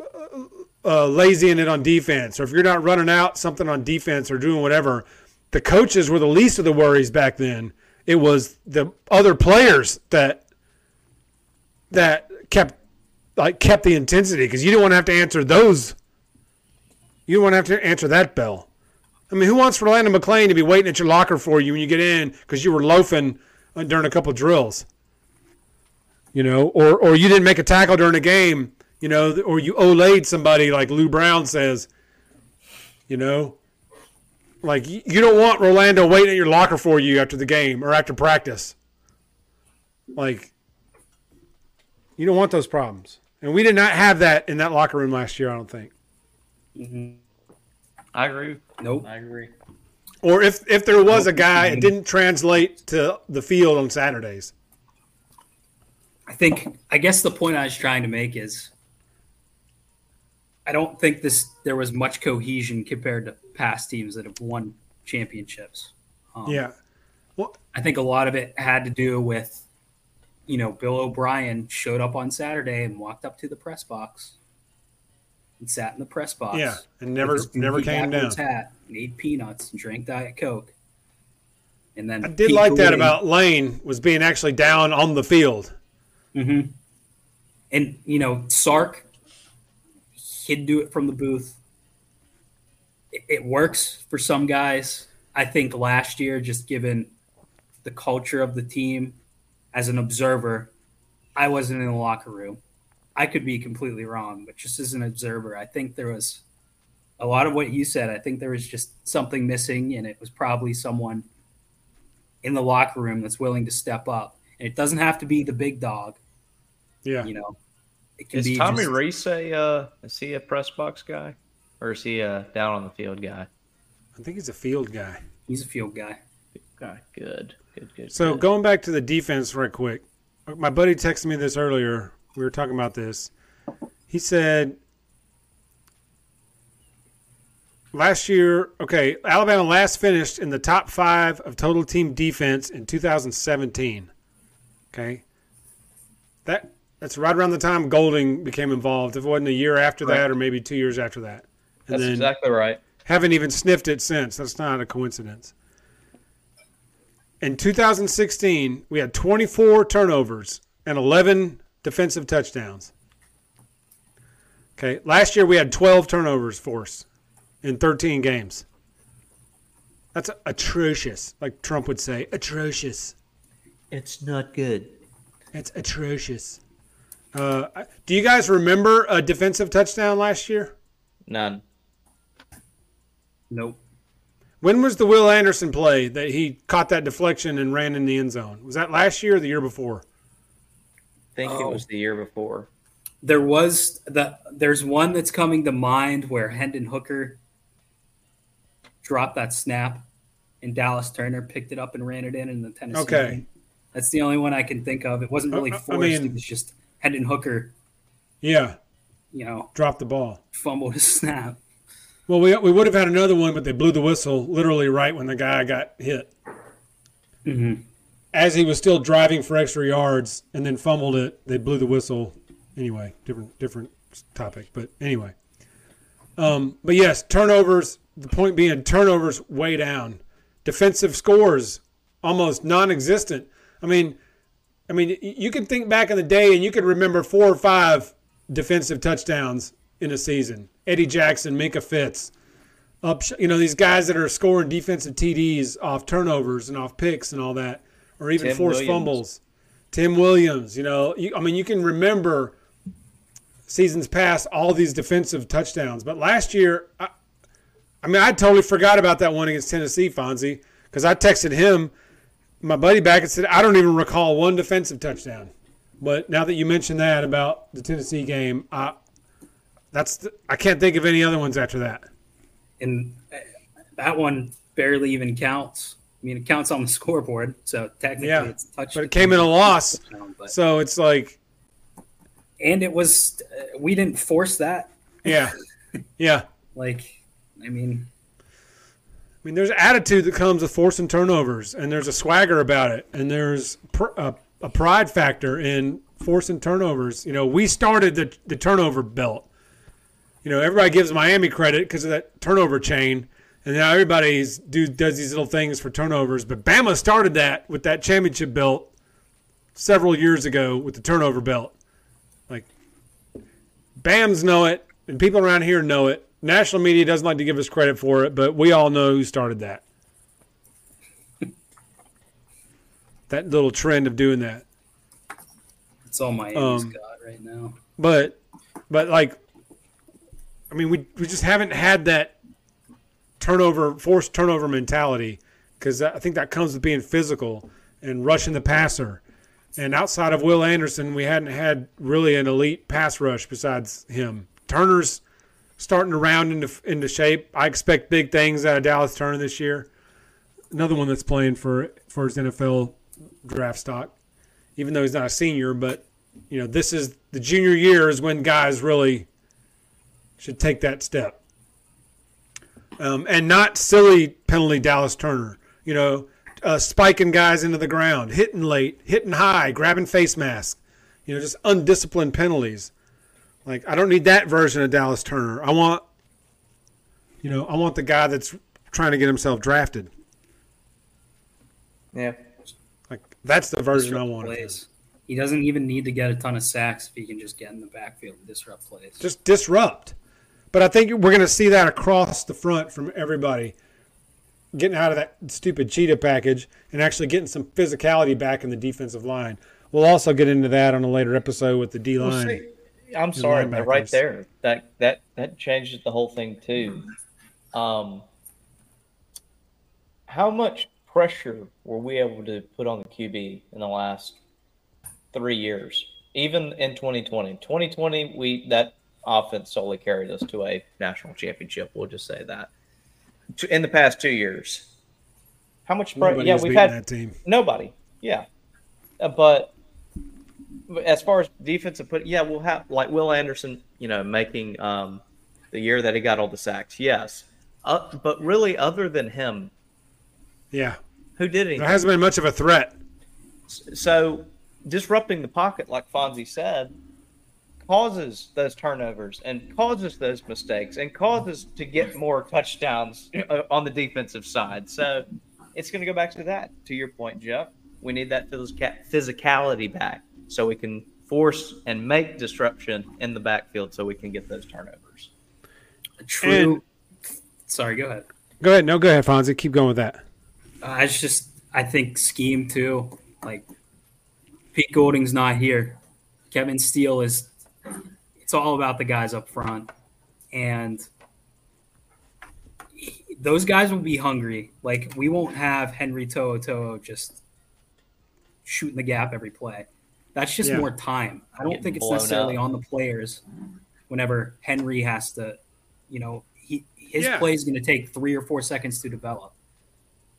uh, uh, lazy in it on defense, or if you're not running out something on defense or doing whatever. The coaches were the least of the worries back then. It was the other players that that kept like kept the intensity because you didn't want to have to answer those. You don't want to have to answer that bell. I mean, who wants for Rolando McClain to be waiting at your locker for you when you get in because you were loafing uh, during a couple drills? You know, or or you didn't make a tackle during a game. You know, or you olayed somebody like Lou Brown says. You know, like you don't want Rolando waiting at your locker for you after the game or after practice. Like you don't want those problems. And we did not have that in that locker room last year, I don't think. Mm-hmm. I agree. Nope. I agree. Or if if there was a guy, it mm-hmm. didn't translate to the field on Saturdays. I think I guess the point I was trying to make is I don't think this there was much cohesion compared to past teams that have won championships. Um, Yeah. I think a lot of it had to do with, you know, Bill O'Brien showed up on Saturday and walked up to the press box and sat in the press box. Yeah. And never never came down. Hat and ate peanuts and drank Diet Coke. And then I did like that about Lane was being actually down on the field. Mm-hmm. And you know, Sark, he'd do it from the booth. It, it works for some guys. I think last year, just given the culture of the team, as an observer, I wasn't in the locker room. I could be completely wrong, but just as an observer, I think there was a lot of what you said. I think there was just something missing, and it was probably someone in the locker room that's willing to step up. And it doesn't have to be the big dog Yeah. you know, it can Is be Tommy just- Rees a uh, is he a press box guy, or is he a down on the field guy? I think he's a field guy. He's a field guy. Guy, good, good, good. So good. going back to the defense right quick. My buddy texted me this earlier. We were talking about this. He said last year, okay, Alabama last finished in the top five of total team defense in 2017. Okay, that that's right around the time Golding became involved. If it wasn't a year after that, or maybe two years after that, and That's then exactly right. haven't even sniffed it since. That's not a coincidence. In 2016, we had 24 turnovers and 11 defensive touchdowns. Okay, last year we had 12 turnovers forced in 13 games. That's atrocious, like Trump would say, atrocious. It's not good. It's atrocious. Uh, do you guys remember a defensive touchdown last year? None. Nope. When was the Will Anderson play that he caught that deflection and ran in the end zone? Was that last year or the year before? I think it Oh. was the year before. There was the there's one that's coming to mind where Hendon Hooker dropped that snap and Dallas Turner picked it up and ran it in in the Tennessee Okay. game. That's the only one I can think of. It wasn't really Uh, I forced. mean- it was just Hendon Hooker, Yeah, you know, dropped the ball. fumbled his snap. Well, we, we would have had another one, but they blew the whistle literally right when the guy got hit. Mm-hmm. As he was still driving for extra yards and then fumbled it, they blew the whistle. Anyway, different different topic, but anyway. Um, but yes, turnovers. The point being, turnovers way down. Defensive scores almost non-existent. I mean, I mean, you can think back in the day and you could remember four or five defensive touchdowns in a season. Eddie Jackson, Minkah Fitz, up, you know, these guys that are scoring defensive TDs off turnovers and off picks and all that, or even Tim forced Williams. fumbles. Tim Williams, you know, you, I mean, you can remember seasons past all these defensive touchdowns, but last year, I, I mean, I totally forgot about that one against Tennessee, Fonzie, because I texted him my buddy back and said, I don't even recall one defensive touchdown. But now that you mentioned that about the Tennessee game, I, that's the, I can't think of any other ones after that. and uh, that one barely even counts. I mean, it counts on the <laughs> scoreboard, so technically Yeah, it's touched. But it came in a loss, but- so it's like, and it was uh, we didn't force that. yeah, <laughs> yeah. Like, I mean, mean, there's attitude that comes with forcing turnovers, and there's a swagger about it, and there's pr- a, a pride factor in forcing turnovers. You know, we started the the turnover belt. You know, everybody gives Miami credit because of that turnover chain, and now everybody's do does these little things for turnovers. But Bama started that with that championship belt several years ago with the turnover belt. Like, Bams know it, and people around here know it. National media doesn't like to give us credit for it, but we all know who started that. that little trend of doing that. it's all Miami's Um, got right now. But but like I mean we we just haven't had that turnover forced turnover mentality cuz I think that comes with being physical and rushing the passer. And outside of Will Anderson, we hadn't had really an elite pass rush besides him. Turner's starting to round into into shape. I expect big things out of Dallas Turner this year. Another one that's playing for for his NFL draft stock, even though he's not a senior. But you know, this is the junior year is when guys really should take that step, um, and not silly penalty Dallas Turner. You know, uh, spiking guys into the ground, hitting late, hitting high, grabbing face mask. You know, just undisciplined penalties. Like I don't need that version of Dallas Turner. I want, you know, I want the guy that's trying to get himself drafted. Yeah. Like that's the version I want. of him. plays. He doesn't even need to get a ton of sacks if he can just get in the backfield and disrupt plays. Just disrupt. But I think we're going to see that across the front from everybody getting out of that stupid cheetah package and actually getting some physicality back in the defensive line. We'll also get into that on a later episode with the D Well, line. see, I'm sorry, but right there, that that that changes the whole thing too. Um, how much pressure were we able to put on the QB in the last three years? Even in 2020, 2020, we that offense solely carried us to a national championship. We'll just say that. In the past two years, how much? Pre- yeah, we've had that team. Nobody. Yeah. Uh, but as far as defensive put, yeah, we'll have like Will Anderson, you know, making um, the year that he got all the sacks. Yes. Uh, but really, other than him, Yeah. who did anything? There hasn't been much of a threat. So disrupting the pocket, like Fonzie said, causes those turnovers and causes those mistakes and causes to get more touchdowns uh, on the defensive side. So it's going to go back to that. To your point, Jeff, we need that physicality back so we can force and make disruption in the backfield so we can get those turnovers. A true. sorry, go ahead. Go ahead. No, go ahead, Fonzie. Keep going with that. Uh, it's just I think scheme too. Like Pete Golding's not here. Kevin Steele is. It's all about the guys up front, and he- those guys will be hungry. Like we won't have Henry To'o To'o just shooting the gap every play. That's just Yeah. more time. I don't Getting think it's necessarily up. on the players. Whenever Henry has to, you know, he his Yeah. play is going to take three or four seconds to develop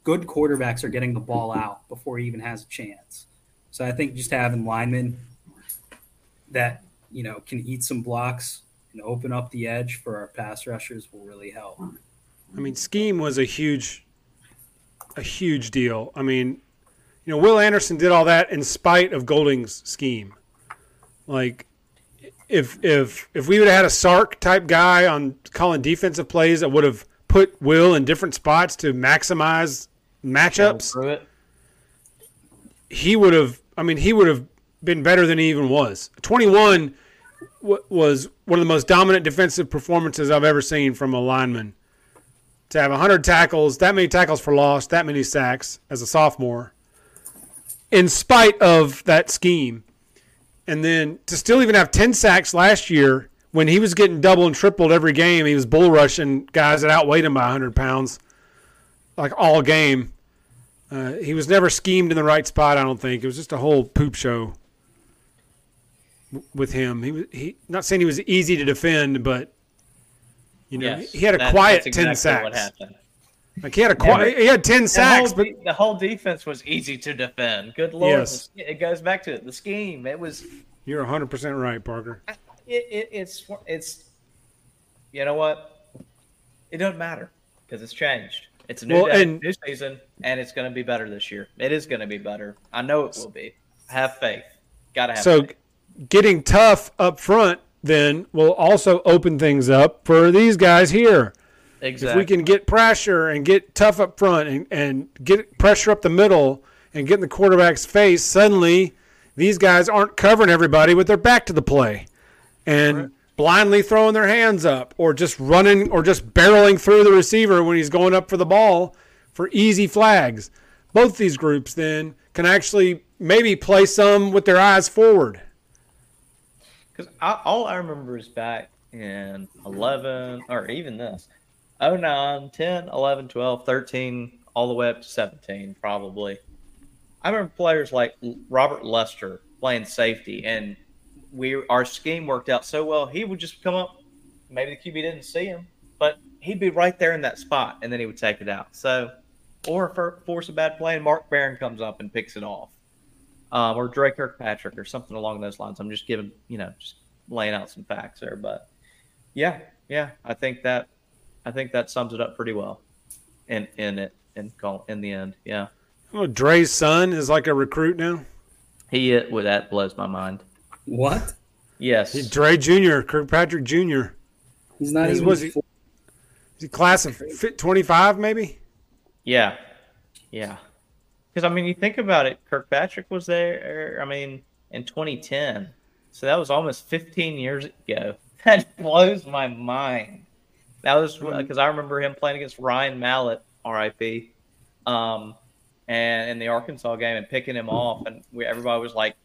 good quarterbacks are getting the ball out before he even has a chance. So I think just having linemen that you know can eat some blocks and open up the edge for our pass rushers will really help. I mean, scheme was a huge, a huge deal. I mean, you know, Will Anderson did all that in spite of Golding's scheme. Like, if if if we would have had a Sark type guy on calling defensive plays that would have put Will in different spots to maximize matchups, he would have. I mean, he would have been better than he even was. Twenty one w- was one of the most dominant defensive performances I've ever seen from a lineman. To have hundred tackles, that many tackles for loss, that many sacks as a sophomore, in spite of that scheme, and then to still even have ten sacks last year when he was getting double and tripled every game, he was bull rushing guys that outweighed him by hundred pounds, like all game Uh, he was never schemed in the right spot. I don't think it was just a whole poop show with him. He was he not saying he was easy to defend, but you know Yes, he had a that- quiet exactly What sacks. Happened. Like he had a quiet. He had ten The sacks, whole, but the whole defense was easy to defend. Good lord, Yes. it goes back to it. The scheme. It was. you're 100 percent right, Parker. It, it, it's it's. You know what? It doesn't matter because it's changed. It's a new Well, day, and- new season, and it's going to be better this year. It is going to be better. I know it will be. Have faith. Gotta have So faith. getting tough up front then will also open things up for these guys here. Exactly. If we can get pressure and get tough up front and, and get pressure up the middle and get in the quarterback's face, suddenly these guys aren't covering everybody with their back to the play and blindly throwing their hands up or just running or just barreling through the receiver when he's going up for the ball for easy flags. Both these groups then can actually maybe play some with their eyes forward. Because all I remember is back in 11, or even this 09, 10, 11, 12, 13, all the way up to 17, probably. I remember players like Robert Lester playing safety, and we our scheme worked out so well. He would just come up, maybe the QB didn't see him, but he'd be right there in that spot, and then he would take it out. So, or for force a bad play, and Mark Barron comes up and picks it off um, or Dre Kirkpatrick or something along those lines. I'm just giving, you know, just laying out some facts there. But yeah, yeah, I think that I think that sums it up pretty well. In in it in call in the end, yeah. Oh, Dre's son is like a recruit now. He uh, well, that blows my mind. What? Yes, He, Dre Jr., Kirkpatrick Jr. He's not Is- even. was he- full- Is he class of fit 25 maybe? yeah, yeah. Because I mean, you think about it. Kirkpatrick was there. I mean, in 2010, so that was almost 15 years ago. <laughs> That blows my mind. That was because I remember him playing against Ryan Mallett, R.I.P. Um, and in the Arkansas game and picking him off, and we, everybody was like,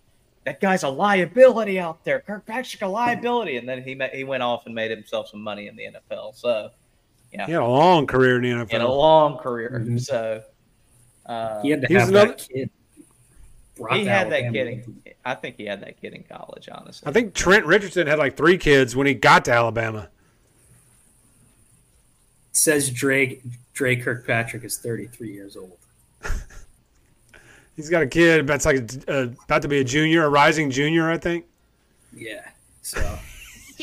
"That guy's a liability out there, Kirkpatrick, a liability." And then he ma- he went off and made himself some money in the NFL. So yeah, He had a long career in the NFL. in a long career, Mhm. so uh, He had to have another- that kid. brought he to had that kid. In, I think he had that kid in college. Honestly, I think Trent Richardson had like three kids when he got to Alabama. Says Drake. Dre Kirkpatrick is 33 years old. <laughs> He's got a kid that's like uh, about to be a junior, a rising junior, I think. Yeah. So. <laughs> <laughs>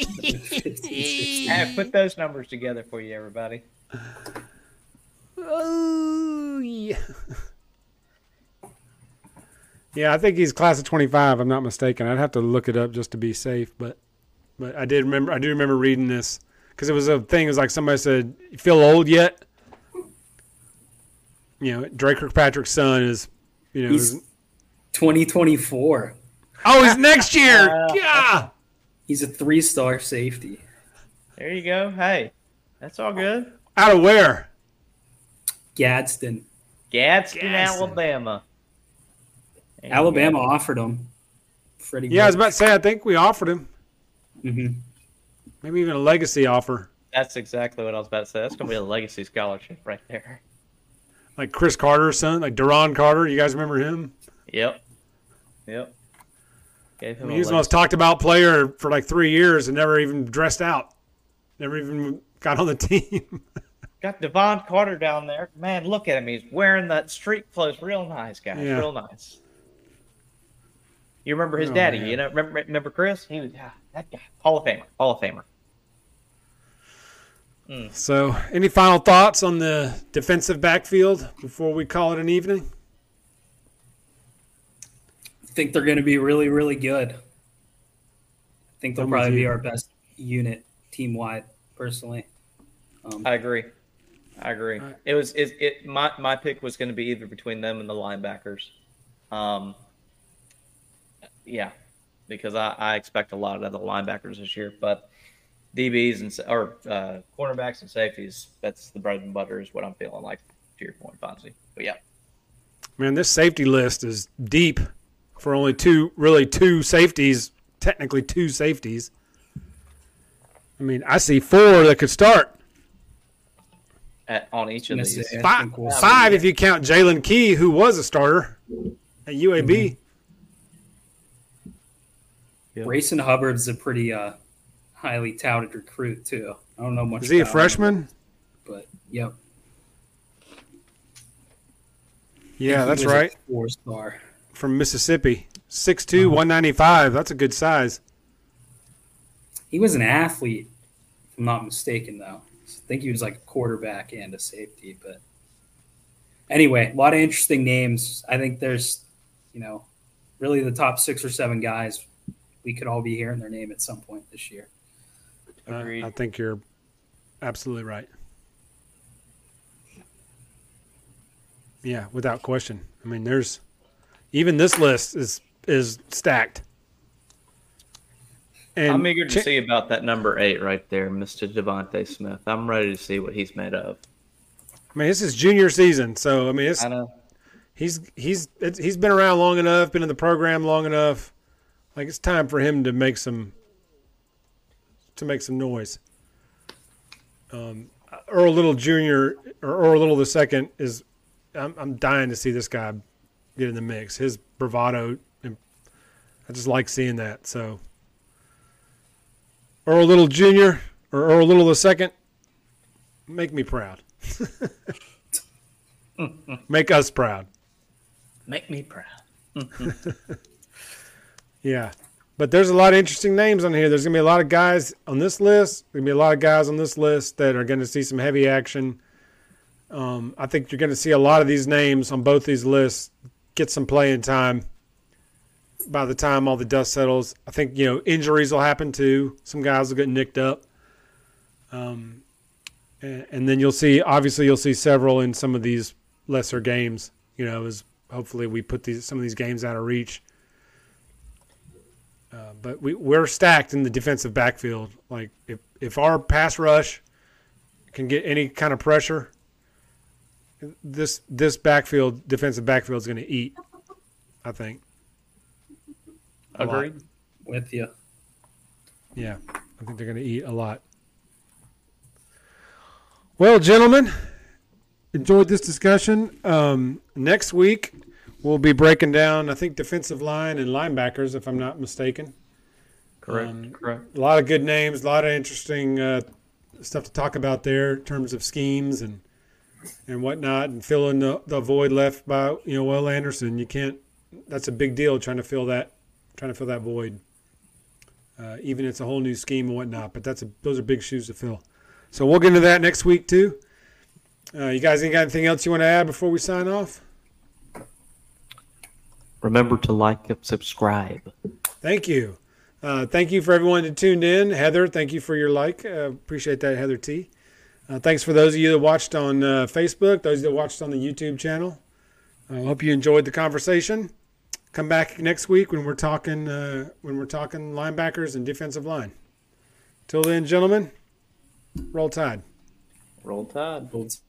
Hey, put those numbers together for you, everybody. Oh yeah. Yeah, I think he's class of 25. I'm not mistaken. I'd have to look it up just to be safe, but but I did remember. I do remember reading this because it was a thing. It was like somebody said, "You feel old yet?" You know, Dre Kirkpatrick's son is, you know, He's 2024. oh, he's next year. <laughs> <laughs> Yeah. He's a three-star safety. There you go. Hey, that's all good. Out of where? Gadsden. Gadsden, Gadsden. Alabama. Alabama go. offered him. Freddie. Yeah, I was about to say. I think we offered him. hmm Maybe even a legacy offer, That's exactly what I was about to say. That's gonna be a legacy scholarship right there. like Cris Carter's son, like Duron Carter. You guys remember him? Yep. Yep. Gave I mean, he was the most talked about player for like three years and never even dressed out. Never even got on the team. <laughs> Got Devon Carter down there. Man, look at him. He's wearing that street clothes. Real nice, guys. Yeah. Real nice. You remember his Oh, daddy? man. You know, remember, remember Cris? He was ah, that guy. Hall of Famer. Hall of Famer. So, any final thoughts on the defensive backfield before we call it an evening? I think they're going to be really, really good. I think they'll I'm probably be our best unit team wide, personally. Um, I agree. I agree. Alright. It was it, it my my pick was going to be either between them and the linebackers. Um, yeah, because I, I expect a lot of the linebackers this year, but DBs and sa- or uh, cornerbacks and safeties, that's the bread and butter is what I'm feeling like. To your point, Fonzie. But yeah, Man, this safety list is deep for only two, really two safeties, technically two safeties. I mean, I see four that could start. at, on each of Miss these. it. Five, we'll five if you count Jaylen Key, who was a starter at UAB. Grayson Hubbard's a pretty uh, highly touted recruit too. I don't know much. Is he a about him, freshman? but yep. Yeah, that's right. Four star. From Mississippi. 6'2", uh-huh. 195. That's a good size. He was an athlete, if I'm not mistaken, though. I think he was like a quarterback and a safety. But anyway, a lot of interesting names. I think there's, you know, really the top six or seven guys. We could all be hearing their name at some point this year. Agreed. I think you're absolutely right. Yeah, without question. I mean, there's even this list is is stacked. And I'm eager to cha- see about that number eight right there, Mr. Devonta Smith. I'm ready to see what he's made of. I mean, this is junior season, so I mean, it's, I know. he's he's it's, he's been around long enough, been in the program long enough. Like it's time for him to make some to make some noise. Um, Earl Little Jr. or Earl Little the second is I'm, I'm dying to see this guy get in the mix. His bravado, I just like seeing that. So Earl Little Jr. or Earl Little the second, make me proud. <laughs> make us proud. Make me proud. <laughs> Yeah. But there's a lot of interesting names on here. There's going to be a lot of guys on this list. There's going to be a lot of guys on this list that are going to see some heavy action. Um, I think you're going to see a lot of these names on both these lists get some playing time by the time all the dust settles. I think, you know, injuries will happen too. Some guys will get nicked up. Um, and, and then you'll see, obviously, you'll see several in some of these lesser games, you know, as hopefully we put these some of these games out of reach. Uh, but we, we're stacked in the defensive backfield. Like if if our pass rush can get any kind of pressure, this this backfield defensive backfield is going to eat. I think. Agreed. With you. Yeah, I think they're going to eat a lot. Well, gentlemen, enjoyed this discussion. Um, next week, we'll be breaking down, I think, defensive line and linebackers, if I'm not mistaken. Correct. Um, Correct. A lot of good names, a lot of interesting uh, stuff to talk about there in terms of schemes and and whatnot, and filling the, the void left by you know Will Anderson. You can't. That's a big deal trying to fill that trying to fill that void. Uh, even it's a whole new scheme and whatnot, but that's a those are big shoes to fill. So we'll get into that next week too. Uh, you guys ain't got anything else you want to add before we sign off? Remember to like and subscribe. Thank you. Uh, thank you for everyone that tuned in. Heather, thank you for your like. Uh, appreciate that, Heather T. Uh, thanks for those of you that watched on uh, Facebook, those that watched on the YouTube channel. I hope you enjoyed the conversation. Come back next week when we're talking uh, when we're talking linebackers and defensive line. Till then, gentlemen, roll tide. Roll Tide. Holds-